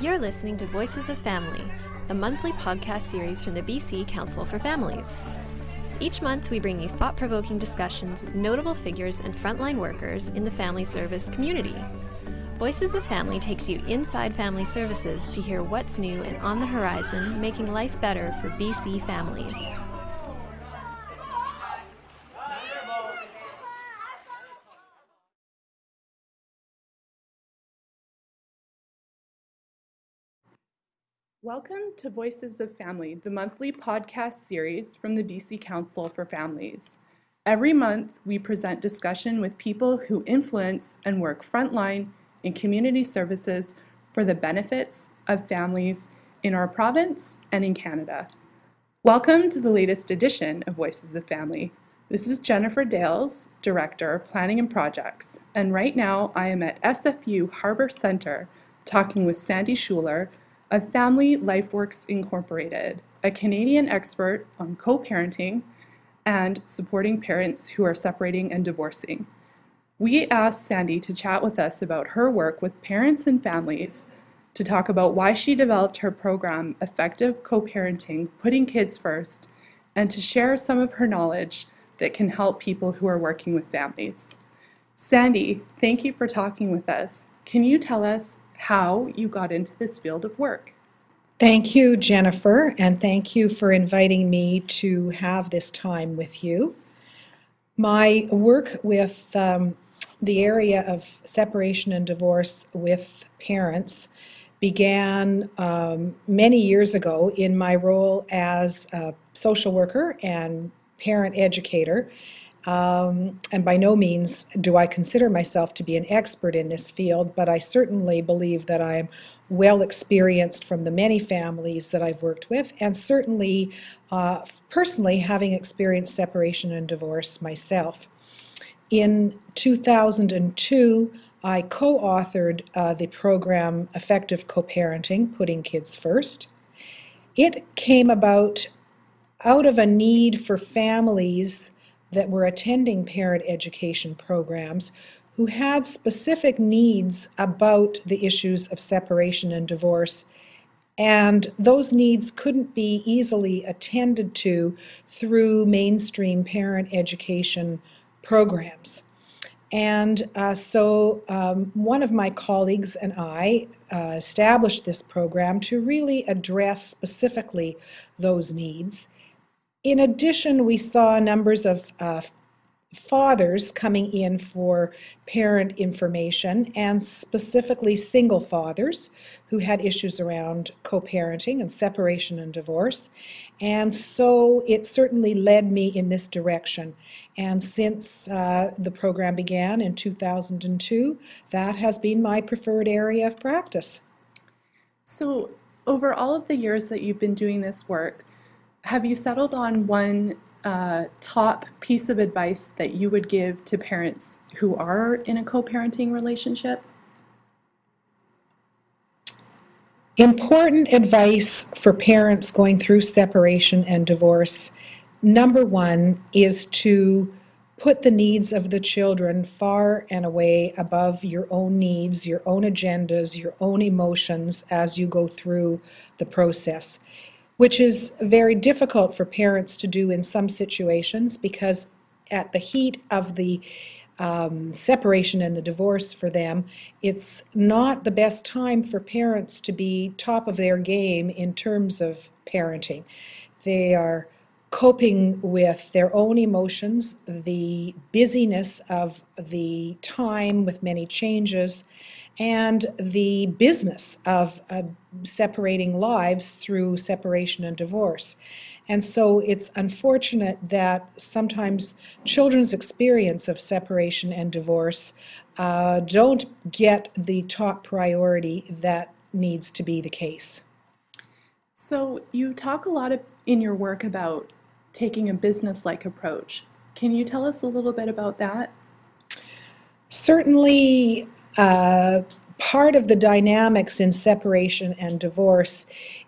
You're listening to Voices of Family, the monthly podcast series from the BC Council for Families. Each month, we bring you thought provoking discussions with notable figures and frontline workers in the family service community. Voices of Family takes you inside family services to hear what's new and on the horizon, making life better for BC families. Welcome to Voices of Family, the monthly podcast series from the BC Council for Families. Every month, we present discussion with people who influence and work frontline in community services for the benefits of families in our province and in Canada. Welcome to the latest edition of Voices of Family. This is Jennifer Dales, Director, Planning and Projects, and right now I am at SFU Harbor Center talking with Sandy Shuler, of Family LifeWorks Incorporated, a Canadian expert on co parenting and supporting parents who are separating and divorcing. We asked Sandy to chat with us about her work with parents and families to talk about why she developed her program, Effective Co Parenting Putting Kids First, and to share some of her knowledge that can help people who are working with families. Sandy, thank you for talking with us. Can you tell us how you got into this field of work. Thank you, Jennifer, and thank you for inviting me to have this time with you. My work with um, the area of separation and divorce with parents began um, many years ago in my role as a social worker and parent educator um, and by no means do I consider myself to be an expert in this field, but I certainly believe that I'm well experienced from the many families that I've worked with, and certainly uh, personally having experienced separation and divorce myself. In 2002, I co authored uh, the program Effective Co Parenting Putting Kids First. It came about out of a need for families that were attending parent education programs who had specific needs about the issues of separation and divorce. And those needs couldn't be easily attended to through mainstream parent education programs. And uh, so um, one of my colleagues and I uh, established this program to really address specifically those needs. In addition, we saw numbers of uh, fathers coming in for parent information, and specifically single fathers who had issues around co parenting and separation and divorce. And so it certainly led me in this direction. And since uh, the program began in 2002, that has been my preferred area of practice. So, over all of the years that you've been doing this work, have you settled on one uh, top piece of advice that you would give to parents who are in a co parenting relationship? Important advice for parents going through separation and divorce. Number one is to put the needs of the children far and away above your own needs, your own agendas, your own emotions as you go through the process which is very difficult for parents to do in some situations because at the heat of the um, separation and the divorce for them, it's not the best time for parents to be top of their game in terms of parenting. They are coping with their own emotions, the busyness of the time with many changes, and the business of uh, separating lives through separation and divorce. And so it's unfortunate that sometimes children's experience of separation and divorce uh, don't get the top priority that needs to be the case. So you talk a lot of, in your work about taking a business-like approach. Can you tell us a little bit about that? Certainly, uh, part of the dynamics in separation and divorce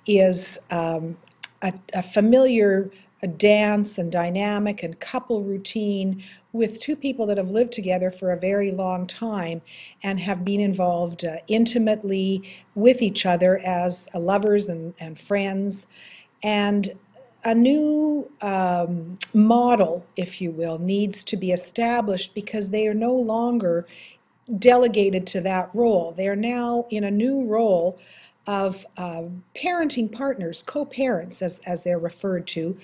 is um, a, a, familiar a dance and dynamic and couple routine with two people that have lived together for a very long time and have been involved uh, intimately with each other as uh, lovers and, and friends. And a new um, model, if you will, needs to be established because they are no longer delegated to that role. They are now in a new role of uh, parenting partners, co parents, as, as they're referred to.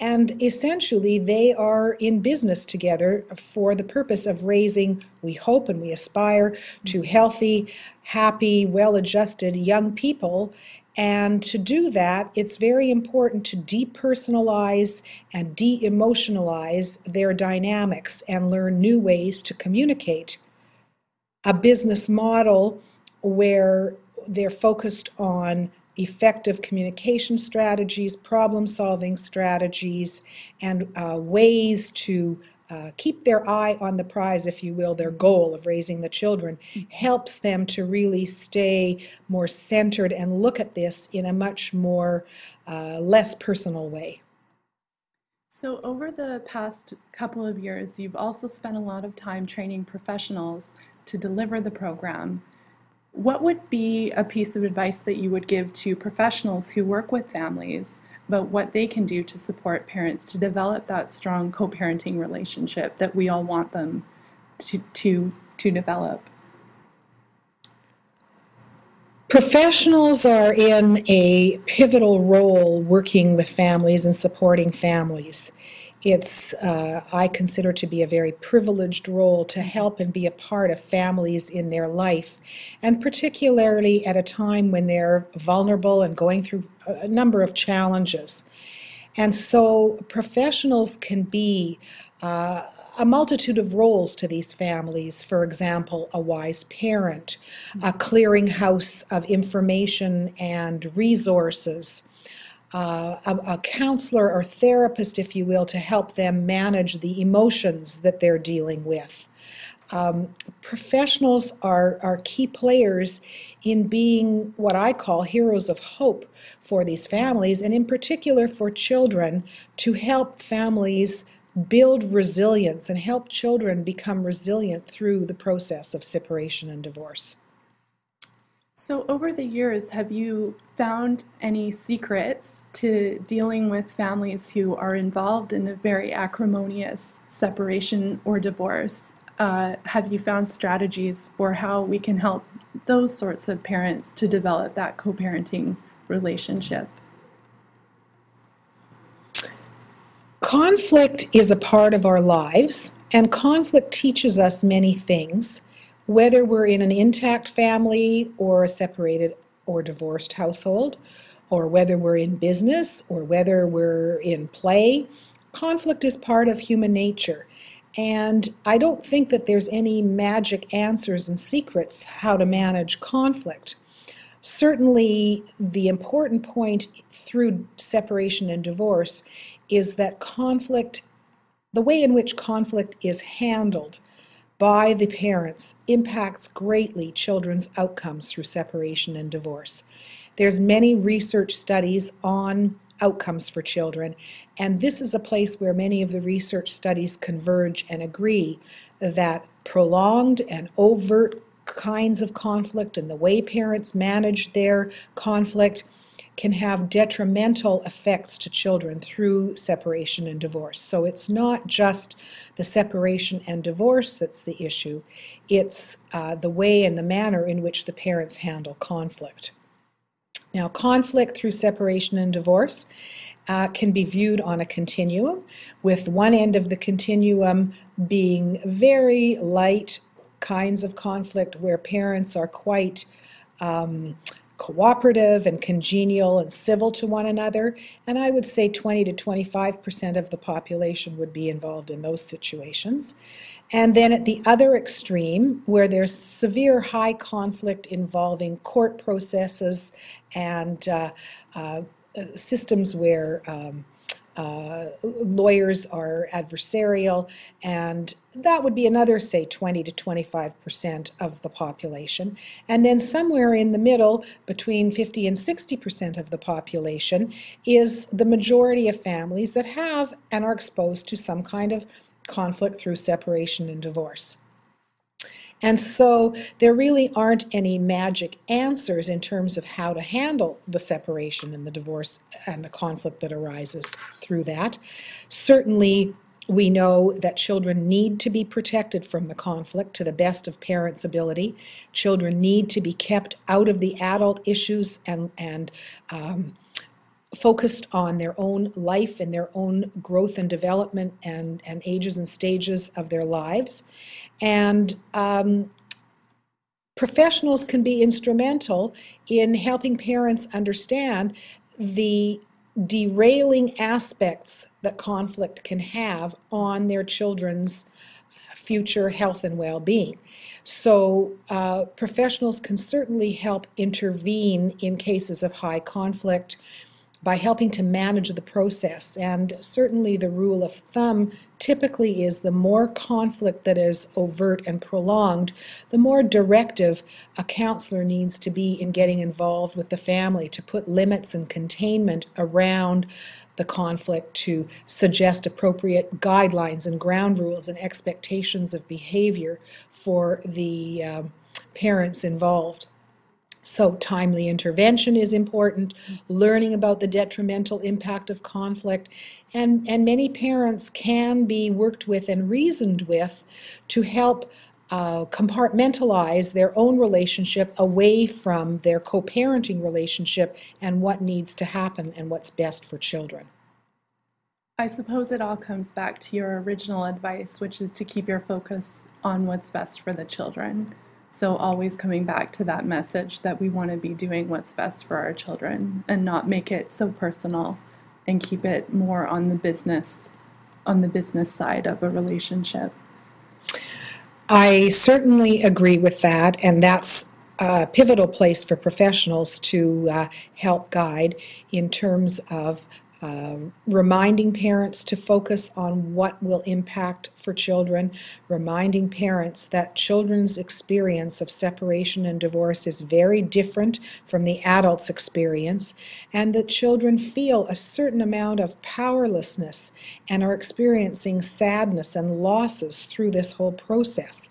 And essentially, they are in business together for the purpose of raising, we hope and we aspire to healthy, happy, well adjusted young people. And to do that, it's very important to depersonalize and de emotionalize their dynamics and learn new ways to communicate. A business model where they're focused on effective communication strategies, problem solving strategies, and uh, ways to uh, keep their eye on the prize, if you will, their goal of raising the children, helps them to really stay more centered and look at this in a much more uh, less personal way. So, over the past couple of years, you've also spent a lot of time training professionals to deliver the program. What would be a piece of advice that you would give to professionals who work with families about what they can do to support parents to develop that strong co-parenting relationship that we all want them to to to develop? Professionals are in a pivotal role working with families and supporting families. It's, uh, I consider to be a very privileged role to help and be a part of families in their life, and particularly at a time when they're vulnerable and going through a number of challenges. And so professionals can be uh, a multitude of roles to these families. For example, a wise parent, a clearinghouse of information and resources, uh, a, a, counselor or therapist, if you will, to help them manage the emotions that they're dealing with. Um, professionals are, are key players in being what I call heroes of hope for these families, and in particular for children, to help families build resilience and help children become resilient through the process of separation and divorce. So, over the years, have you found any secrets to dealing with families who are involved in a very acrimonious separation or divorce? Uh, have you found strategies for how we can help those sorts of parents to develop that co parenting relationship? Conflict is a part of our lives, and conflict teaches us many things whether we're in an intact family or a separated or divorced household, or whether we're in business or whether we're in play, conflict is part of human nature. And I don't think that there's any magic answers and secrets how to manage conflict. Certainly, the important point through separation and divorce is that conflict, the way in which conflict is handled, by the parents impacts greatly children's outcomes through separation and divorce. There's many research studies on outcomes for children, and this is a place where many of the research studies converge and agree that prolonged and overt kinds of conflict and the way parents manage their conflict can have detrimental effects to children through separation and divorce. So it's not just the separation and divorce that's the issue, it's uh, the way and the manner in which the parents handle conflict. Now, conflict through separation and divorce uh, can be viewed on a continuum, with one end of the continuum being very light kinds of conflict where parents are quite um, cooperative and congenial and civil to one another. And I would say 20 to 25% of the population would be involved in those situations. And then at the other extreme, where there's severe high conflict involving court processes and uh, uh, systems where um, uh, lawyers are adversarial, and that would be another, say, 20 to 25 percent of the population. And then somewhere in the middle, between 50 and 60 percent of the population, is the majority of families that have and are exposed to some kind of conflict through separation and divorce. And so there really aren't any magic answers in terms of how to handle the separation and the divorce and the conflict that arises through that. Certainly, we know that children need to be protected from the conflict to the best of parents' ability. Children need to be kept out of the adult issues and, and um, focused on their own life and their own growth and development and, and ages and stages of their lives. And um, professionals can be instrumental in helping parents understand the derailing aspects that conflict can have on their children's future health and well being. So, uh, professionals can certainly help intervene in cases of high conflict by helping to manage the process. And certainly, the rule of thumb typically is the more conflict that is overt and prolonged, the more directive a counselor needs to be in getting involved with the family to put limits and containment around the conflict, to suggest appropriate guidelines and ground rules and expectations of behavior for the um, parents involved. So, timely intervention is important, learning about the detrimental impact of conflict, and, and many parents can be worked with and reasoned with to help uh, compartmentalize their own relationship away from their co parenting relationship and what needs to happen and what's best for children. I suppose it all comes back to your original advice, which is to keep your focus on what's best for the children. So, always coming back to that message that we want to be doing what's best for our children and not make it so personal and keep it more on the business on the business side of a relationship. I certainly agree with that, and that's a pivotal place for professionals to uh, help guide in terms of um, reminding parents to focus on what will impact for children, reminding parents that children's experience of separation and divorce is very different from the adult's experience, and that children feel a certain amount of powerlessness and are experiencing sadness and losses through this whole process.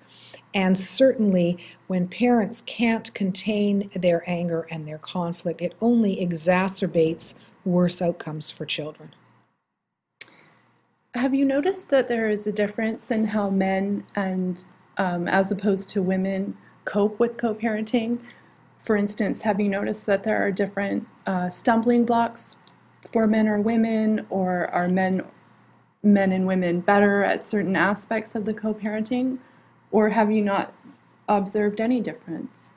And certainly, when parents can't contain their anger and their conflict, it only exacerbates worse outcomes for children. Have you noticed that there is a difference in how men and um, as opposed to women cope with co-parenting? For instance, have you noticed that there are different uh, stumbling blocks for men or women, or are men men and women better at certain aspects of the co-parenting, or have you not observed any difference?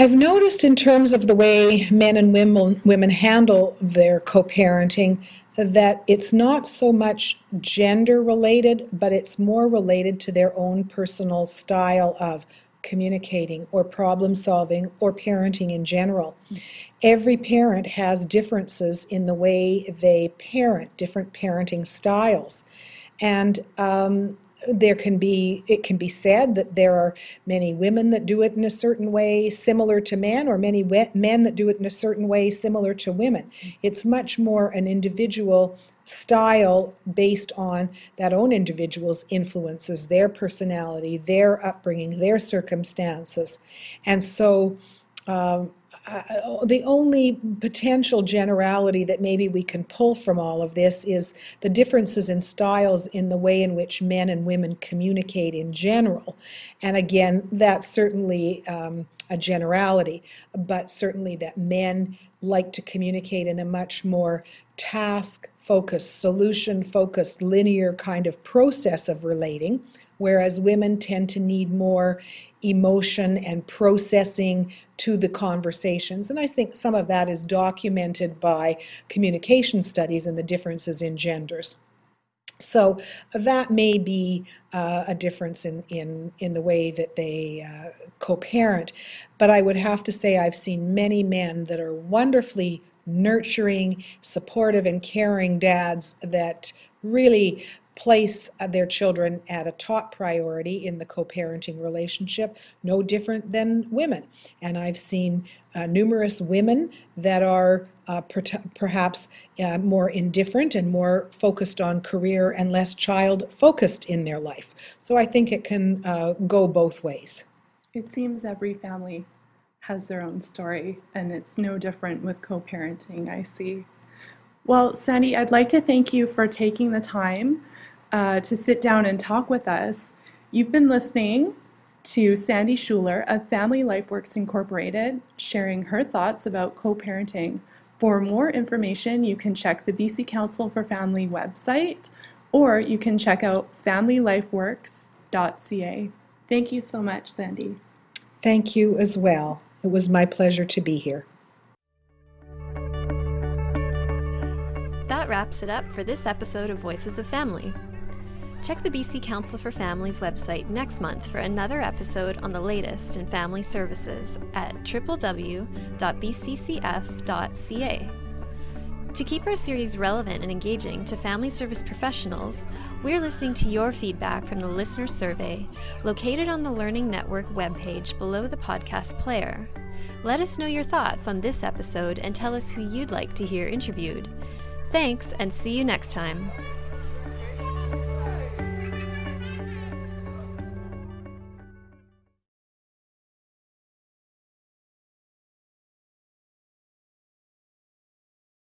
I've noticed in terms of the way men and women, women handle their co parenting that it's not so much gender related, but it's more related to their own personal style of communicating or problem solving or parenting in general. Every parent has differences in the way they parent, different parenting styles. And um, there can be it can be said that there are many women that do it in a certain way similar to men or many men that do it in a certain way similar to women. It's much more an individual style based on that own individual's influences their personality their upbringing their circumstances. And so um, uh, the only potential generality that maybe we can pull from all of this is the differences in styles in the way in which men and women communicate in general. And again, that's certainly um, a generality, but certainly that men like to communicate in a much more task focused, solution focused, linear kind of process of relating, whereas women tend to need more emotion and processing to the conversations. And I think some of that is documented by communication studies and the differences in genders. So that may be uh, a difference in, in, in the way that they uh, co parent. But I would have to say, I've seen many men that are wonderfully nurturing, supportive, and caring dads that really place uh, their children at a top priority in the co parenting relationship, no different than women. And I've seen uh, numerous women that are uh, per- perhaps uh, more indifferent and more focused on career and less child focused in their life. So I think it can uh, go both ways. It seems every family has their own story, and it's no different with co parenting, I see. Well, Sandy, I'd like to thank you for taking the time uh, to sit down and talk with us. You've been listening to Sandy Shuler of Family LifeWorks Incorporated, sharing her thoughts about co parenting. For more information, you can check the BC Council for Family website or you can check out familylifeworks.ca. Thank you so much, Sandy. Thank you as well. It was my pleasure to be here. That wraps it up for this episode of Voices of Family. Check the BC Council for Families website next month for another episode on the latest in family services at www.bccf.ca. To keep our series relevant and engaging to family service professionals, we're listening to your feedback from the listener survey located on the Learning Network webpage below the podcast player. Let us know your thoughts on this episode and tell us who you'd like to hear interviewed. Thanks, and see you next time.